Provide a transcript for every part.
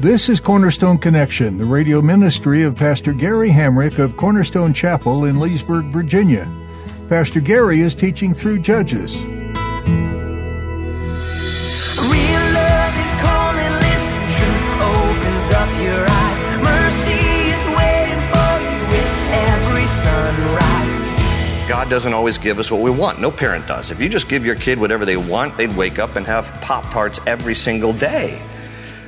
This is Cornerstone Connection, the radio ministry of Pastor Gary Hamrick of Cornerstone Chapel in Leesburg, Virginia. Pastor Gary is teaching through Judges. God doesn't always give us what we want. No parent does. If you just give your kid whatever they want, they'd wake up and have Pop Tarts every single day.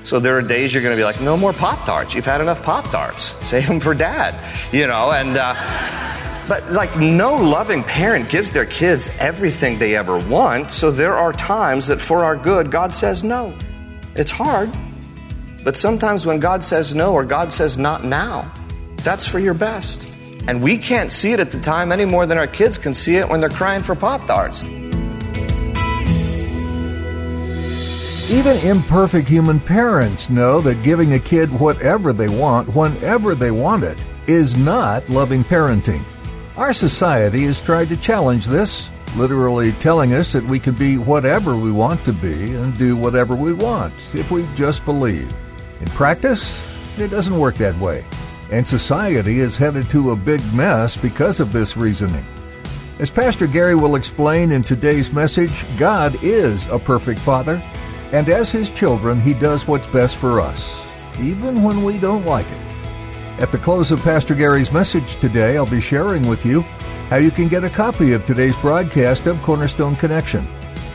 So there are days you're going to be like, no more Pop Tarts. You've had enough Pop Tarts. Save them for dad. You know, and, uh, but like no loving parent gives their kids everything they ever want. So there are times that for our good, God says no. It's hard. But sometimes when God says no or God says not now, that's for your best. And we can't see it at the time any more than our kids can see it when they're crying for Pop Tarts. Even imperfect human parents know that giving a kid whatever they want, whenever they want it, is not loving parenting. Our society has tried to challenge this, literally telling us that we can be whatever we want to be and do whatever we want if we just believe. In practice, it doesn't work that way, and society is headed to a big mess because of this reasoning. As Pastor Gary will explain in today's message, God is a perfect father and as His children, He does what's best for us, even when we don't like it. At the close of Pastor Gary's message today, I'll be sharing with you how you can get a copy of today's broadcast of Cornerstone Connection.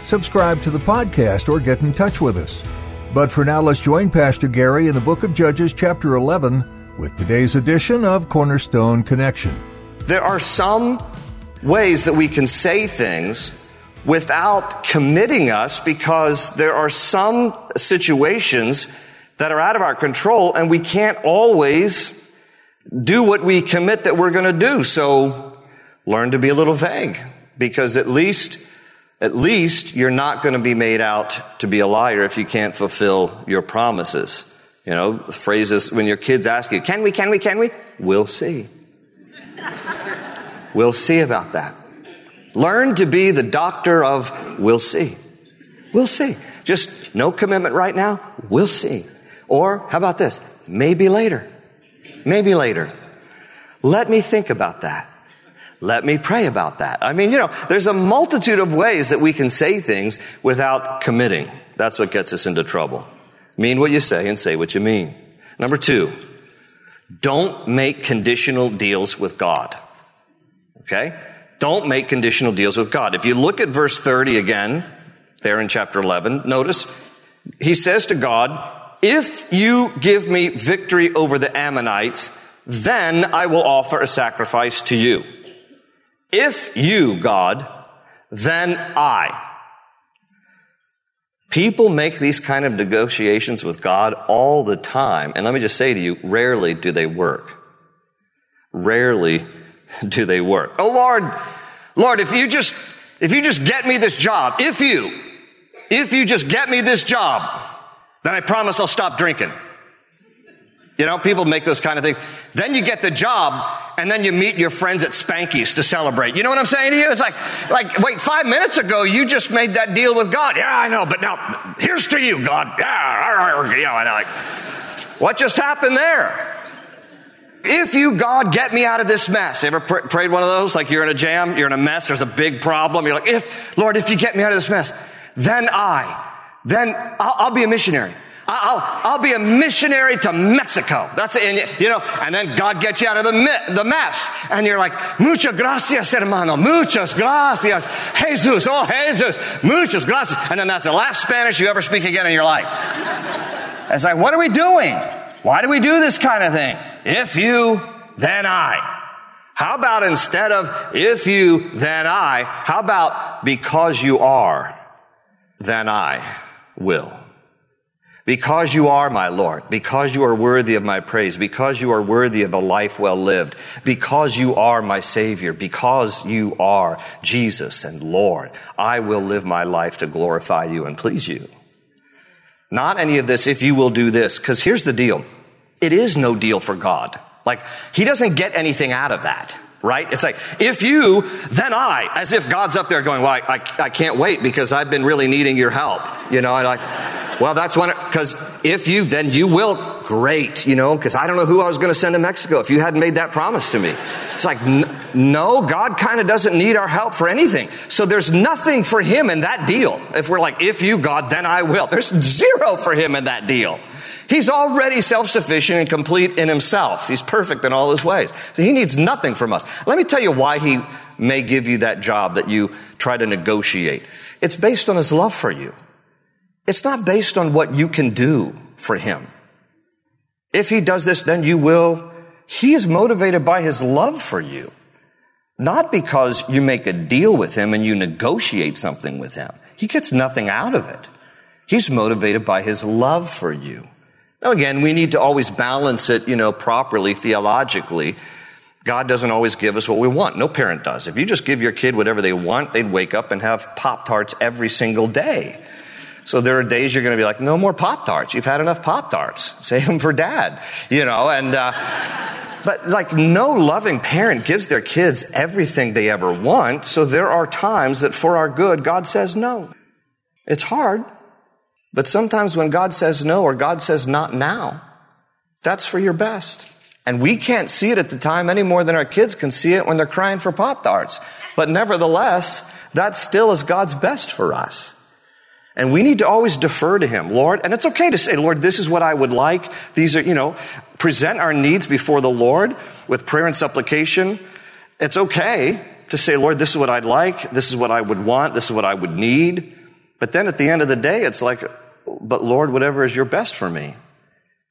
Subscribe to the podcast or get in touch with us. But for now, let's join Pastor Gary in the book of Judges, chapter 11, with today's edition of Cornerstone Connection. There are some ways that we can say things without committing us because there are some situations that are out of our control and we can't always do what we commit that we're going to do. So learn to be a little vague because at least, at least you're not going to be made out to be a liar if you can't fulfill your promises. You know, phrases when your kids ask you, can we, can we, can we? We'll see. we'll see about that. Learn to be the doctor of we'll see. We'll see. Just no commitment right now. We'll see. Or how about this? Maybe later. Maybe later. Let me think about that. Let me pray about that. I mean, you know, there's a multitude of ways that we can say things without committing. That's what gets us into trouble. Mean what you say and say what you mean. Number two, don't make conditional deals with God. Okay? Don't make conditional deals with God. If you look at verse 30 again, there in chapter 11, notice he says to God, If you give me victory over the Ammonites, then I will offer a sacrifice to you. If you, God, then I. People make these kind of negotiations with God all the time. And let me just say to you, rarely do they work. Rarely do they work? Oh Lord, Lord, if you just, if you just get me this job, if you, if you just get me this job, then I promise I'll stop drinking. You know, people make those kind of things. Then you get the job, and then you meet your friends at Spanky's to celebrate. You know what I'm saying to you? It's like, like, wait, five minutes ago you just made that deal with God. Yeah, I know, but now here's to you, God. Yeah, you know, like, what just happened there? If you, God, get me out of this mess. You Ever pr- prayed one of those? Like you're in a jam, you're in a mess, there's a big problem. You're like, if, Lord, if you get me out of this mess, then I, then I'll, I'll be a missionary. I'll, I'll be a missionary to Mexico. That's it. You know, and then God gets you out of the, the mess. And you're like, muchas gracias, hermano. Muchas gracias. Jesus. Oh, Jesus. Muchas gracias. And then that's the last Spanish you ever speak again in your life. It's like, what are we doing? Why do we do this kind of thing? If you, then I. How about instead of if you, then I, how about because you are, then I will? Because you are my Lord, because you are worthy of my praise, because you are worthy of a life well lived, because you are my Savior, because you are Jesus and Lord, I will live my life to glorify you and please you. Not any of this if you will do this, because here's the deal. It is no deal for God. Like, He doesn't get anything out of that right? It's like, if you, then I, as if God's up there going, well, I, I, I can't wait because I've been really needing your help. You know, I like, well, that's when, because if you, then you will. Great, you know, because I don't know who I was going to send to Mexico if you hadn't made that promise to me. It's like, n- no, God kind of doesn't need our help for anything. So there's nothing for him in that deal. If we're like, if you, God, then I will. There's zero for him in that deal. He's already self-sufficient and complete in himself. He's perfect in all his ways. So he needs nothing from us. Let me tell you why he may give you that job that you try to negotiate. It's based on his love for you. It's not based on what you can do for him. If he does this, then you will. He is motivated by his love for you. Not because you make a deal with him and you negotiate something with him. He gets nothing out of it. He's motivated by his love for you. Now again, we need to always balance it, you know, properly theologically. God doesn't always give us what we want. No parent does. If you just give your kid whatever they want, they'd wake up and have Pop Tarts every single day. So there are days you're going to be like, no more Pop Tarts. You've had enough Pop Tarts. Save them for dad. You know, and, uh, but like no loving parent gives their kids everything they ever want. So there are times that for our good, God says no. It's hard. But sometimes when God says no or God says not now, that's for your best. And we can't see it at the time any more than our kids can see it when they're crying for Pop Tarts. But nevertheless, that still is God's best for us. And we need to always defer to Him, Lord. And it's okay to say, Lord, this is what I would like. These are, you know, present our needs before the Lord with prayer and supplication. It's okay to say, Lord, this is what I'd like. This is what I would want. This is what I would need. But then at the end of the day, it's like, but Lord, whatever is your best for me.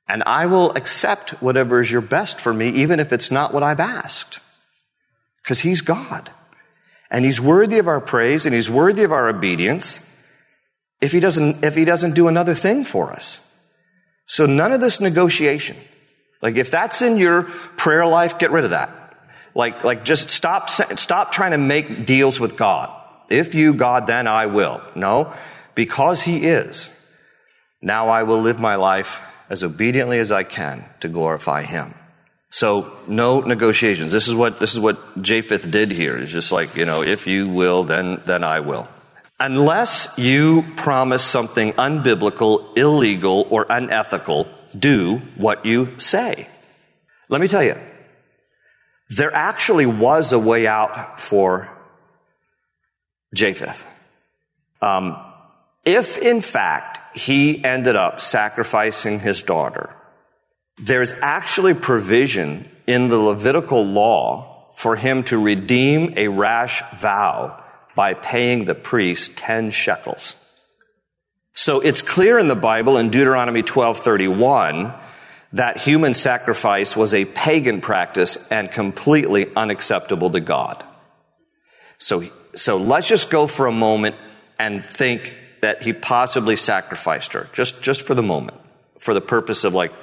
And I will accept whatever is your best for me, even if it's not what I've asked. Because He's God. And He's worthy of our praise and He's worthy of our obedience if He doesn't, if He doesn't do another thing for us. So none of this negotiation. Like if that's in your prayer life, get rid of that. Like, like just stop, stop trying to make deals with God. If you, God, then I will. No, because He is. Now I will live my life as obediently as I can to glorify him. So no negotiations. This is what, this is what Japheth did here. It's just like, you know, if you will, then, then I will. Unless you promise something unbiblical, illegal, or unethical, do what you say. Let me tell you, there actually was a way out for Japheth. Um, if in fact he ended up sacrificing his daughter, there's actually provision in the Levitical law for him to redeem a rash vow by paying the priest 10 shekels. So it's clear in the Bible in Deuteronomy 12:31 that human sacrifice was a pagan practice and completely unacceptable to God. So, so let's just go for a moment and think that he possibly sacrificed her, just, just for the moment, for the purpose of like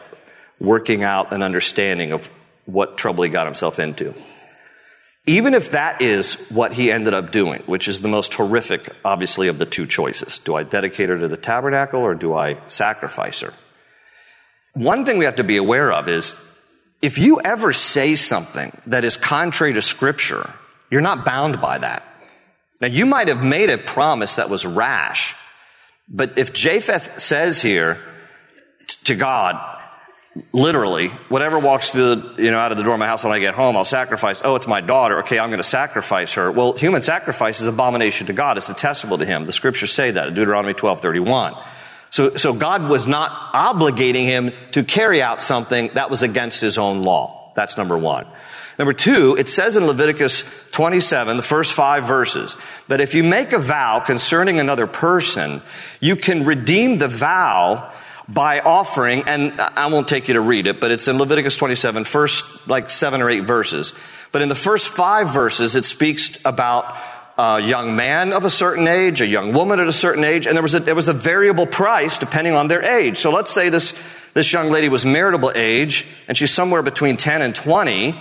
working out an understanding of what trouble he got himself into. Even if that is what he ended up doing, which is the most horrific, obviously, of the two choices. Do I dedicate her to the tabernacle or do I sacrifice her? One thing we have to be aware of is if you ever say something that is contrary to scripture, you're not bound by that. Now, you might have made a promise that was rash, but if Japheth says here to God, literally, whatever walks through, the, you know, out of the door of my house when I get home, I'll sacrifice. Oh, it's my daughter. Okay, I'm going to sacrifice her. Well, human sacrifice is abomination to God. It's detestable to Him. The scriptures say that in Deuteronomy 12:31. So, so God was not obligating him to carry out something that was against His own law. That's number one. Number two, it says in Leviticus 27, the first five verses, that if you make a vow concerning another person, you can redeem the vow by offering, and I won't take you to read it, but it's in Leviticus 27, first like seven or eight verses. But in the first five verses, it speaks about a young man of a certain age, a young woman at a certain age, and there was a, there was a variable price depending on their age. So let's say this, this young lady was marital age, and she's somewhere between 10 and 20.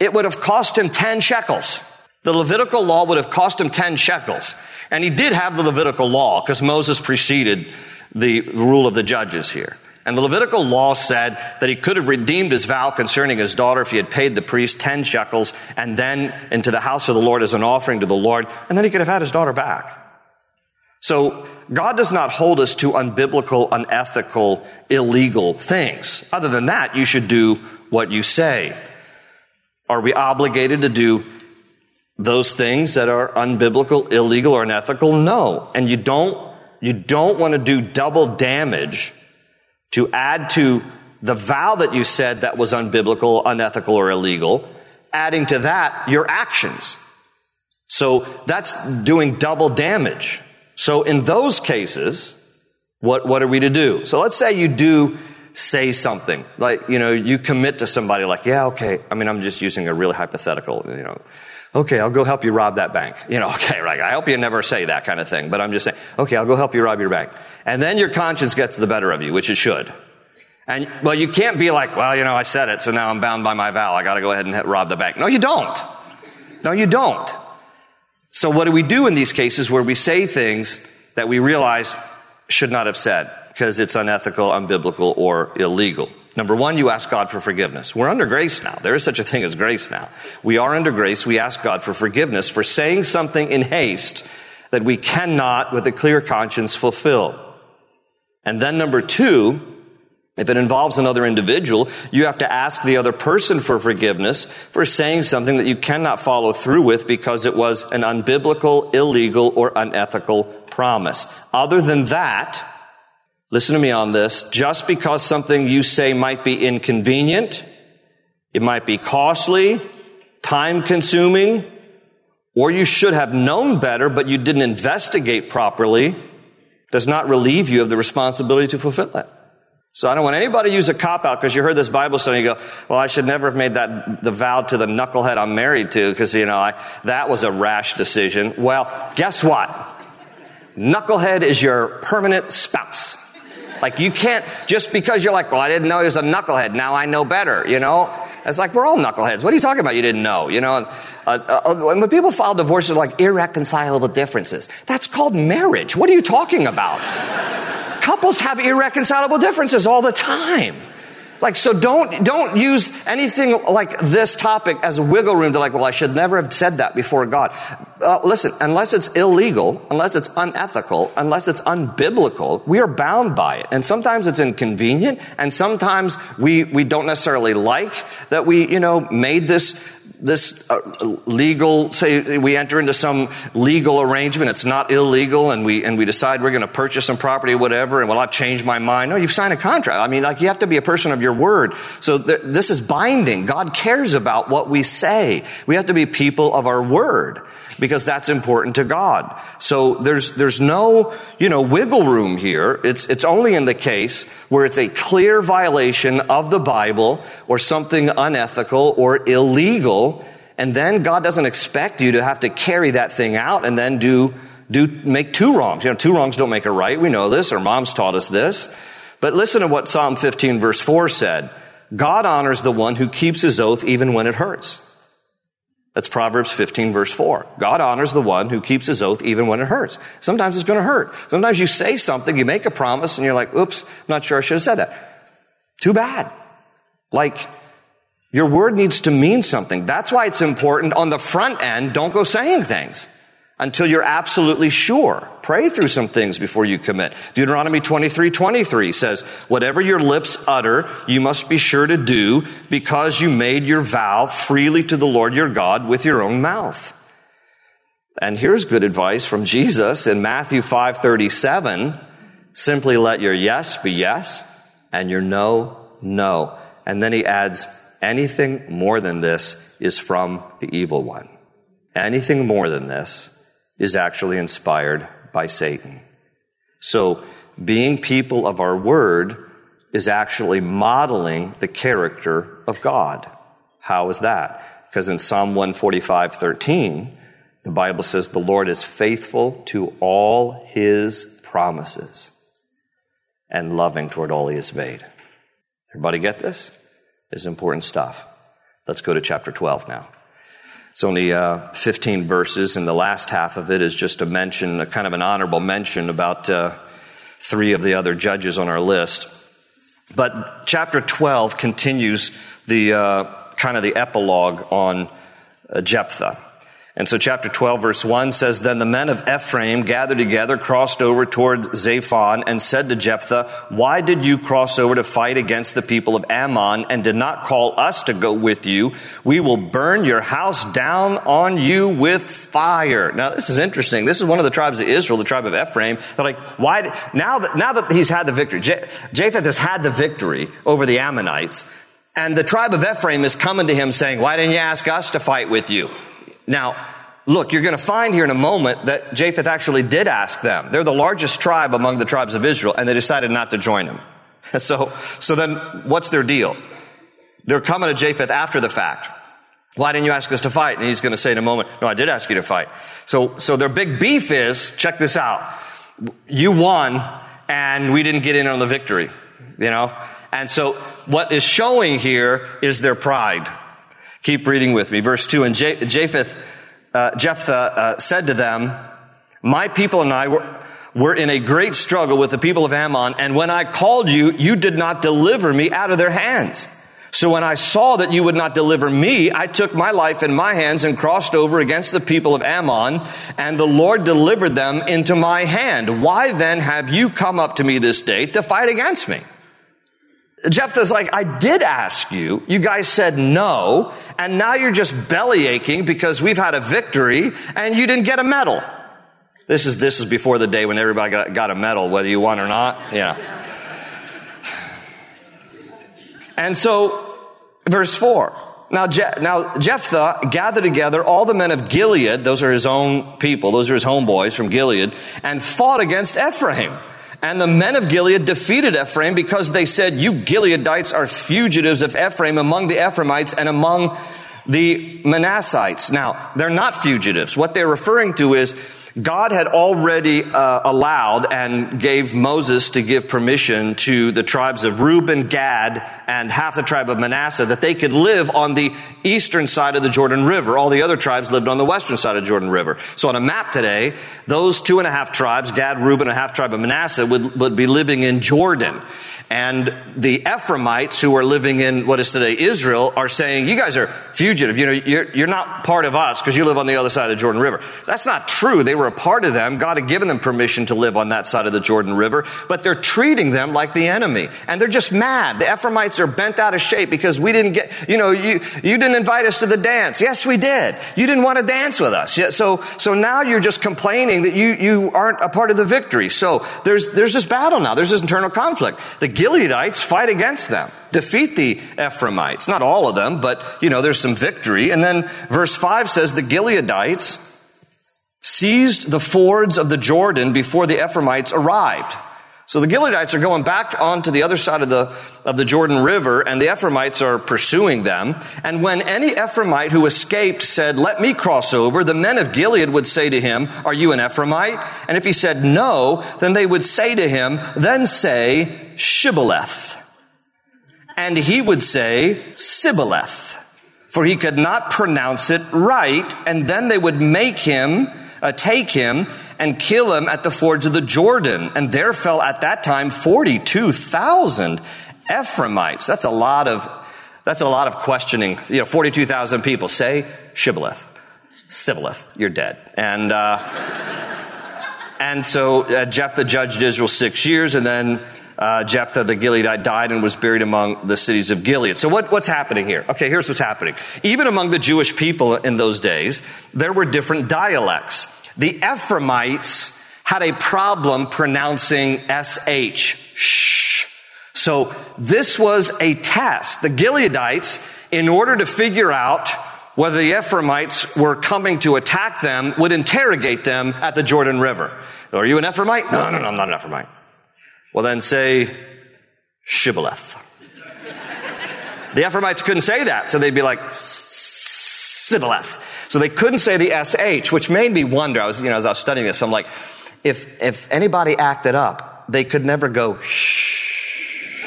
It would have cost him 10 shekels. The Levitical law would have cost him 10 shekels. And he did have the Levitical law because Moses preceded the rule of the judges here. And the Levitical law said that he could have redeemed his vow concerning his daughter if he had paid the priest 10 shekels and then into the house of the Lord as an offering to the Lord, and then he could have had his daughter back. So God does not hold us to unbiblical, unethical, illegal things. Other than that, you should do what you say. Are we obligated to do those things that are unbiblical, illegal, or unethical? No. And you don't, you don't want to do double damage to add to the vow that you said that was unbiblical, unethical, or illegal, adding to that your actions. So that's doing double damage. So in those cases, what, what are we to do? So let's say you do say something, like, you know, you commit to somebody like, yeah, okay. I mean, I'm just using a really hypothetical, you know. Okay, I'll go help you rob that bank. You know, okay, right. I hope you never say that kind of thing, but I'm just saying, okay, I'll go help you rob your bank. And then your conscience gets the better of you, which it should. And, well, you can't be like, well, you know, I said it, so now I'm bound by my vow. I gotta go ahead and rob the bank. No, you don't. No, you don't. So what do we do in these cases where we say things that we realize should not have said because it's unethical, unbiblical, or illegal? Number one, you ask God for forgiveness. We're under grace now. There is such a thing as grace now. We are under grace. We ask God for forgiveness for saying something in haste that we cannot, with a clear conscience, fulfill. And then number two, if it involves another individual, you have to ask the other person for forgiveness for saying something that you cannot follow through with because it was an unbiblical, illegal, or unethical promise. Other than that, listen to me on this, just because something you say might be inconvenient, it might be costly, time consuming, or you should have known better, but you didn't investigate properly, does not relieve you of the responsibility to fulfill it. So I don't want anybody to use a cop out because you heard this Bible study and you go, well, I should never have made that, the vow to the knucklehead I'm married to because, you know, I, that was a rash decision. Well, guess what? Knucklehead is your permanent spouse. Like you can't, just because you're like, well, I didn't know he was a knucklehead. Now I know better, you know? It's like, we're all knuckleheads. What are you talking about? You didn't know, you know? Uh, uh, when people file divorces, like irreconcilable differences. That's called marriage. What are you talking about? couples have irreconcilable differences all the time. Like, so don't, don't use anything like this topic as a wiggle room to like, well, I should never have said that before God. Uh, listen, unless it's illegal, unless it's unethical, unless it's unbiblical, we are bound by it. And sometimes it's inconvenient, and sometimes we, we don't necessarily like that we, you know, made this this uh, legal, say we enter into some legal arrangement, it's not illegal, and we, and we decide we're going to purchase some property or whatever, and well, I've changed my mind. No, you've signed a contract. I mean, like, you have to be a person of your word. So th- this is binding. God cares about what we say. We have to be people of our word because that's important to God. So there's, there's no, you know, wiggle room here. It's, it's only in the case where it's a clear violation of the Bible or something unethical or illegal. And then God doesn't expect you to have to carry that thing out and then do, do, make two wrongs. You know, two wrongs don't make a right. We know this. Our moms taught us this. But listen to what Psalm 15 verse 4 said. God honors the one who keeps his oath even when it hurts. That's Proverbs 15 verse 4. God honors the one who keeps his oath even when it hurts. Sometimes it's going to hurt. Sometimes you say something, you make a promise, and you're like, oops, not sure I should have said that. Too bad. Like, your word needs to mean something. That's why it's important on the front end, don't go saying things until you're absolutely sure. Pray through some things before you commit. Deuteronomy 23, 23 says, whatever your lips utter, you must be sure to do because you made your vow freely to the Lord your God with your own mouth. And here's good advice from Jesus in Matthew 5, 37. Simply let your yes be yes and your no, no. And then he adds, anything more than this is from the evil one. Anything more than this is actually inspired by Satan. So, being people of our word is actually modeling the character of God. How is that? Because in Psalm 145, 13, The Bible says the Lord is faithful to all his promises and loving toward all he has made. Everybody get this? This is important stuff. Let's go to chapter 12 now. It's only uh, 15 verses, and the last half of it is just a mention, a kind of an honorable mention about uh, three of the other judges on our list. But chapter 12 continues the uh, kind of the epilogue on uh, Jephthah. And so chapter 12 verse 1 says, Then the men of Ephraim gathered together, crossed over toward Zaphon, and said to Jephthah, Why did you cross over to fight against the people of Ammon and did not call us to go with you? We will burn your house down on you with fire. Now this is interesting. This is one of the tribes of Israel, the tribe of Ephraim. They're like, why, now that, now that he's had the victory, Japheth has had the victory over the Ammonites, and the tribe of Ephraim is coming to him saying, Why didn't you ask us to fight with you? Now, look, you're going to find here in a moment that Japheth actually did ask them. They're the largest tribe among the tribes of Israel, and they decided not to join him. So, so then what's their deal? They're coming to Japheth after the fact. Why didn't you ask us to fight? And he's going to say in a moment, no, I did ask you to fight. So, so their big beef is, check this out. You won and we didn't get in on the victory, you know? And so what is showing here is their pride. Keep reading with me. Verse 2 And Japheth, uh, Jephthah uh, said to them, My people and I were, were in a great struggle with the people of Ammon, and when I called you, you did not deliver me out of their hands. So when I saw that you would not deliver me, I took my life in my hands and crossed over against the people of Ammon, and the Lord delivered them into my hand. Why then have you come up to me this day to fight against me? Jephthah's like, I did ask you. You guys said no. And now you're just belly aching because we've had a victory and you didn't get a medal. This is, this is before the day when everybody got, got a medal, whether you won or not. Yeah. And so, verse 4. Now, Je- now Jephthah gathered together all the men of Gilead, those are his own people, those are his homeboys from Gilead, and fought against Ephraim. And the men of Gilead defeated Ephraim because they said, You Gileadites are fugitives of Ephraim among the Ephraimites and among the Manassites. Now, they're not fugitives. What they're referring to is God had already uh, allowed and gave Moses to give permission to the tribes of Reuben, Gad, and half the tribe of Manasseh that they could live on the eastern side of the Jordan River. All the other tribes lived on the western side of the Jordan River. So on a map today, those two and a half tribes, Gad, Reuben, and half tribe of Manasseh, would, would be living in Jordan. And the Ephraimites who are living in what is today Israel are saying, you guys are fugitive. You know, you're, you're not part of us because you live on the other side of the Jordan River. That's not true. They were a part of them. God had given them permission to live on that side of the Jordan River, but they're treating them like the enemy. And they're just mad. The Ephraimites are bent out of shape because we didn't get, you know, you, you didn't invite us to the dance. Yes, we did. You didn't want to dance with us. So, so now you're just complaining that you, you aren't a part of the victory. So there's, there's this battle now. There's this internal conflict. The Gileadites fight against them, defeat the Ephraimites. Not all of them, but, you know, there's some victory. And then verse 5 says the Gileadites seized the fords of the Jordan before the Ephraimites arrived. So the Gileadites are going back onto the other side of the, of the Jordan River, and the Ephraimites are pursuing them. And when any Ephraimite who escaped said, Let me cross over, the men of Gilead would say to him, Are you an Ephraimite? And if he said no, then they would say to him, Then say, Shibboleth. And he would say, Sibboleth. For he could not pronounce it right, and then they would make him, uh, take him, and kill him at the fords of the Jordan. And there fell at that time 42,000 Ephraimites. That's a lot of, that's a lot of questioning. You know, 42,000 people say Shibboleth, Sibboleth, you're dead. And, uh, and so uh, Jephthah judged Israel six years, and then uh, Jephthah the Gileadite died and was buried among the cities of Gilead. So what, what's happening here? Okay, here's what's happening. Even among the Jewish people in those days, there were different dialects. The Ephraimites had a problem pronouncing SH. Shh. So this was a test. The Gileadites, in order to figure out whether the Ephraimites were coming to attack them, would interrogate them at the Jordan River. Are you an Ephraimite? No, no, no, I'm not an Ephraimite. Well, then say Shibboleth. the Ephraimites couldn't say that, so they'd be like Sibboleth. So they couldn't say the SH, which made me wonder. I was, you know, as I was studying this, I'm like, if, if anybody acted up, they could never go shh.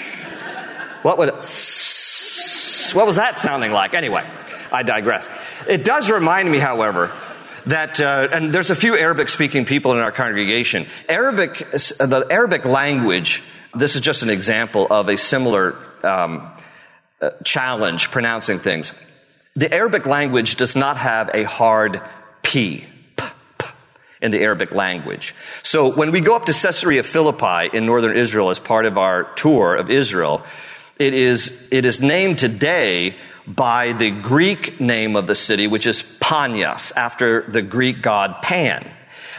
What would, what was that sounding like? Anyway, I digress. It does remind me, however, that, uh, and there's a few Arabic speaking people in our congregation. Arabic, the Arabic language, this is just an example of a similar um, uh, challenge pronouncing things. The Arabic language does not have a hard P, in the Arabic language. So when we go up to Caesarea Philippi in northern Israel as part of our tour of Israel, it is, it is named today by the Greek name of the city, which is Panias, after the Greek god Pan.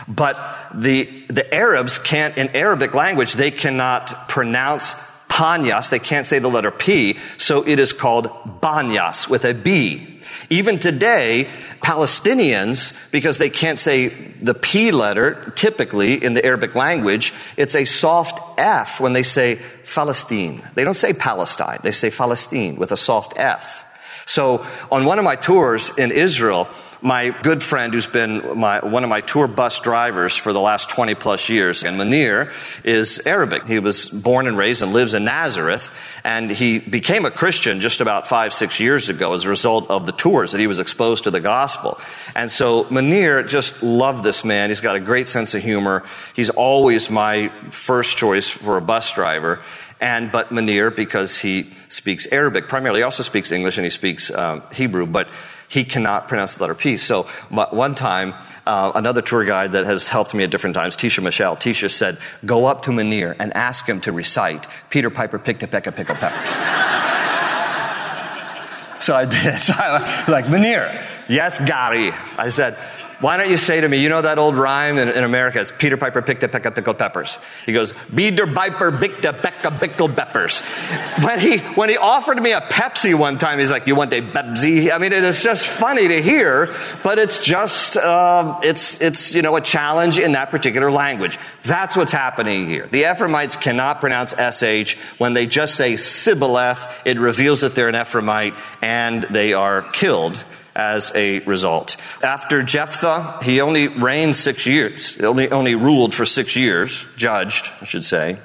But the, the Arabs can't, in Arabic language, they cannot pronounce Panias. They can't say the letter P, so it is called Banyas with a B. Even today, Palestinians, because they can't say the P letter, typically in the Arabic language, it's a soft F when they say Palestine. They don't say Palestine, they say Palestine with a soft F. So on one of my tours in Israel, my good friend who's been my, one of my tour bus drivers for the last 20 plus years, and Munir is Arabic. He was born and raised and lives in Nazareth, and he became a Christian just about five, six years ago as a result of the tours that he was exposed to the gospel. And so Munir just loved this man. He's got a great sense of humor. He's always my first choice for a bus driver and but Munir because he speaks Arabic primarily. He also speaks English and he speaks um, Hebrew, but he cannot pronounce the letter P. So one time, uh, another tour guide that has helped me at different times, Tisha Michelle, Tisha said, "Go up to Munir and ask him to recite Peter Piper picked a peck of pickled peppers." so I did. So I like Munir, yes, Gary. I said. Why don't you say to me, you know that old rhyme in, in America? It's Peter Piper picked a peck of pickled peppers. He goes, Peter Piper picked a peck of pickled peppers. When he, when he offered me a Pepsi one time, he's like, you want a Pepsi? I mean, it is just funny to hear, but it's just, uh, it's, it's, you know, a challenge in that particular language. That's what's happening here. The Ephraimites cannot pronounce SH. When they just say Sibboleth, it reveals that they're an Ephraimite and they are killed as a result. After Jephthah, he only reigned six years. Only, only ruled for six years, judged, I should say.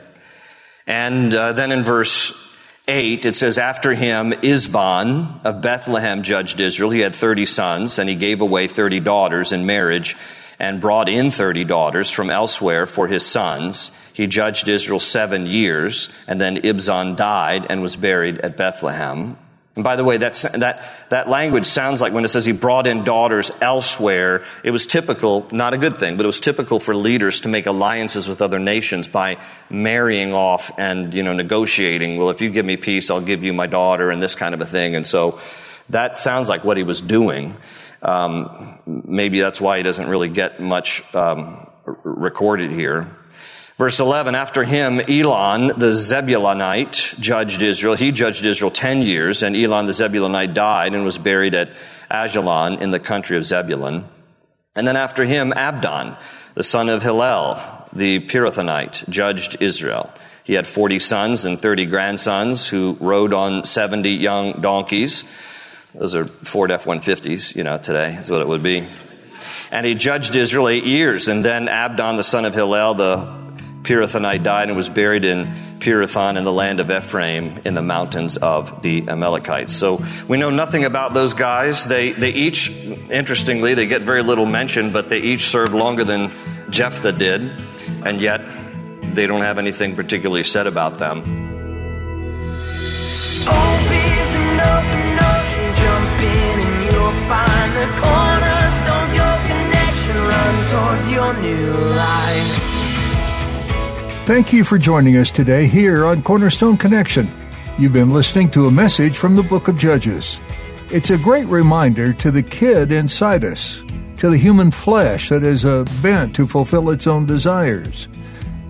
And uh, then in verse 8, it says, After him, Ibzan of Bethlehem judged Israel. He had 30 sons, and he gave away 30 daughters in marriage and brought in 30 daughters from elsewhere for his sons. He judged Israel seven years, and then Ibzan died and was buried at Bethlehem. And by the way, that's, that, that language sounds like when it says he brought in daughters elsewhere, it was typical, not a good thing, but it was typical for leaders to make alliances with other nations by marrying off and, you know, negotiating. Well, if you give me peace, I'll give you my daughter and this kind of a thing. And so that sounds like what he was doing. Um, maybe that's why he doesn't really get much um, recorded here. Verse 11, after him, Elon the Zebulonite judged Israel. He judged Israel 10 years, and Elon the Zebulonite died and was buried at Ajalon in the country of Zebulun. And then after him, Abdon, the son of Hillel, the Pirathonite, judged Israel. He had 40 sons and 30 grandsons who rode on 70 young donkeys. Those are Ford F 150s, you know, today. That's what it would be. And he judged Israel eight years. And then Abdon, the son of Hillel, the Pirathonite died and was buried in Pirathon in the land of Ephraim in the mountains of the Amalekites. So we know nothing about those guys. They, they each, interestingly, they get very little mention, but they each served longer than Jephthah did, and yet they don't have anything particularly said about them. towards your new life. Thank you for joining us today here on Cornerstone Connection. You've been listening to a message from the book of Judges. It's a great reminder to the kid inside us, to the human flesh that is a bent to fulfill its own desires.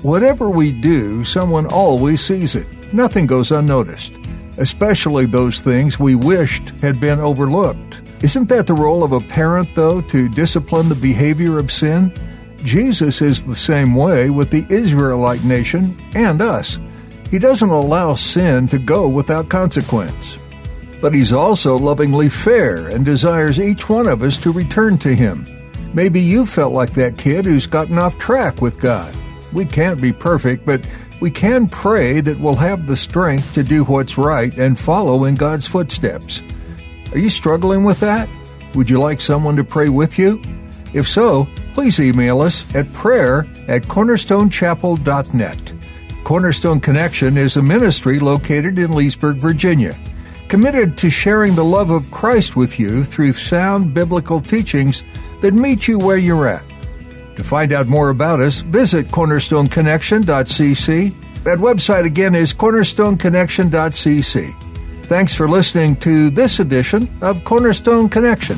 Whatever we do, someone always sees it. Nothing goes unnoticed, especially those things we wished had been overlooked. Isn't that the role of a parent, though, to discipline the behavior of sin? Jesus is the same way with the Israelite nation and us. He doesn't allow sin to go without consequence. But He's also lovingly fair and desires each one of us to return to Him. Maybe you felt like that kid who's gotten off track with God. We can't be perfect, but we can pray that we'll have the strength to do what's right and follow in God's footsteps. Are you struggling with that? Would you like someone to pray with you? If so, please email us at prayer at cornerstonechapel.net. Cornerstone Connection is a ministry located in Leesburg, Virginia, committed to sharing the love of Christ with you through sound biblical teachings that meet you where you're at. To find out more about us, visit cornerstoneconnection.cc. That website again is cornerstoneconnection.cc. Thanks for listening to this edition of Cornerstone Connection.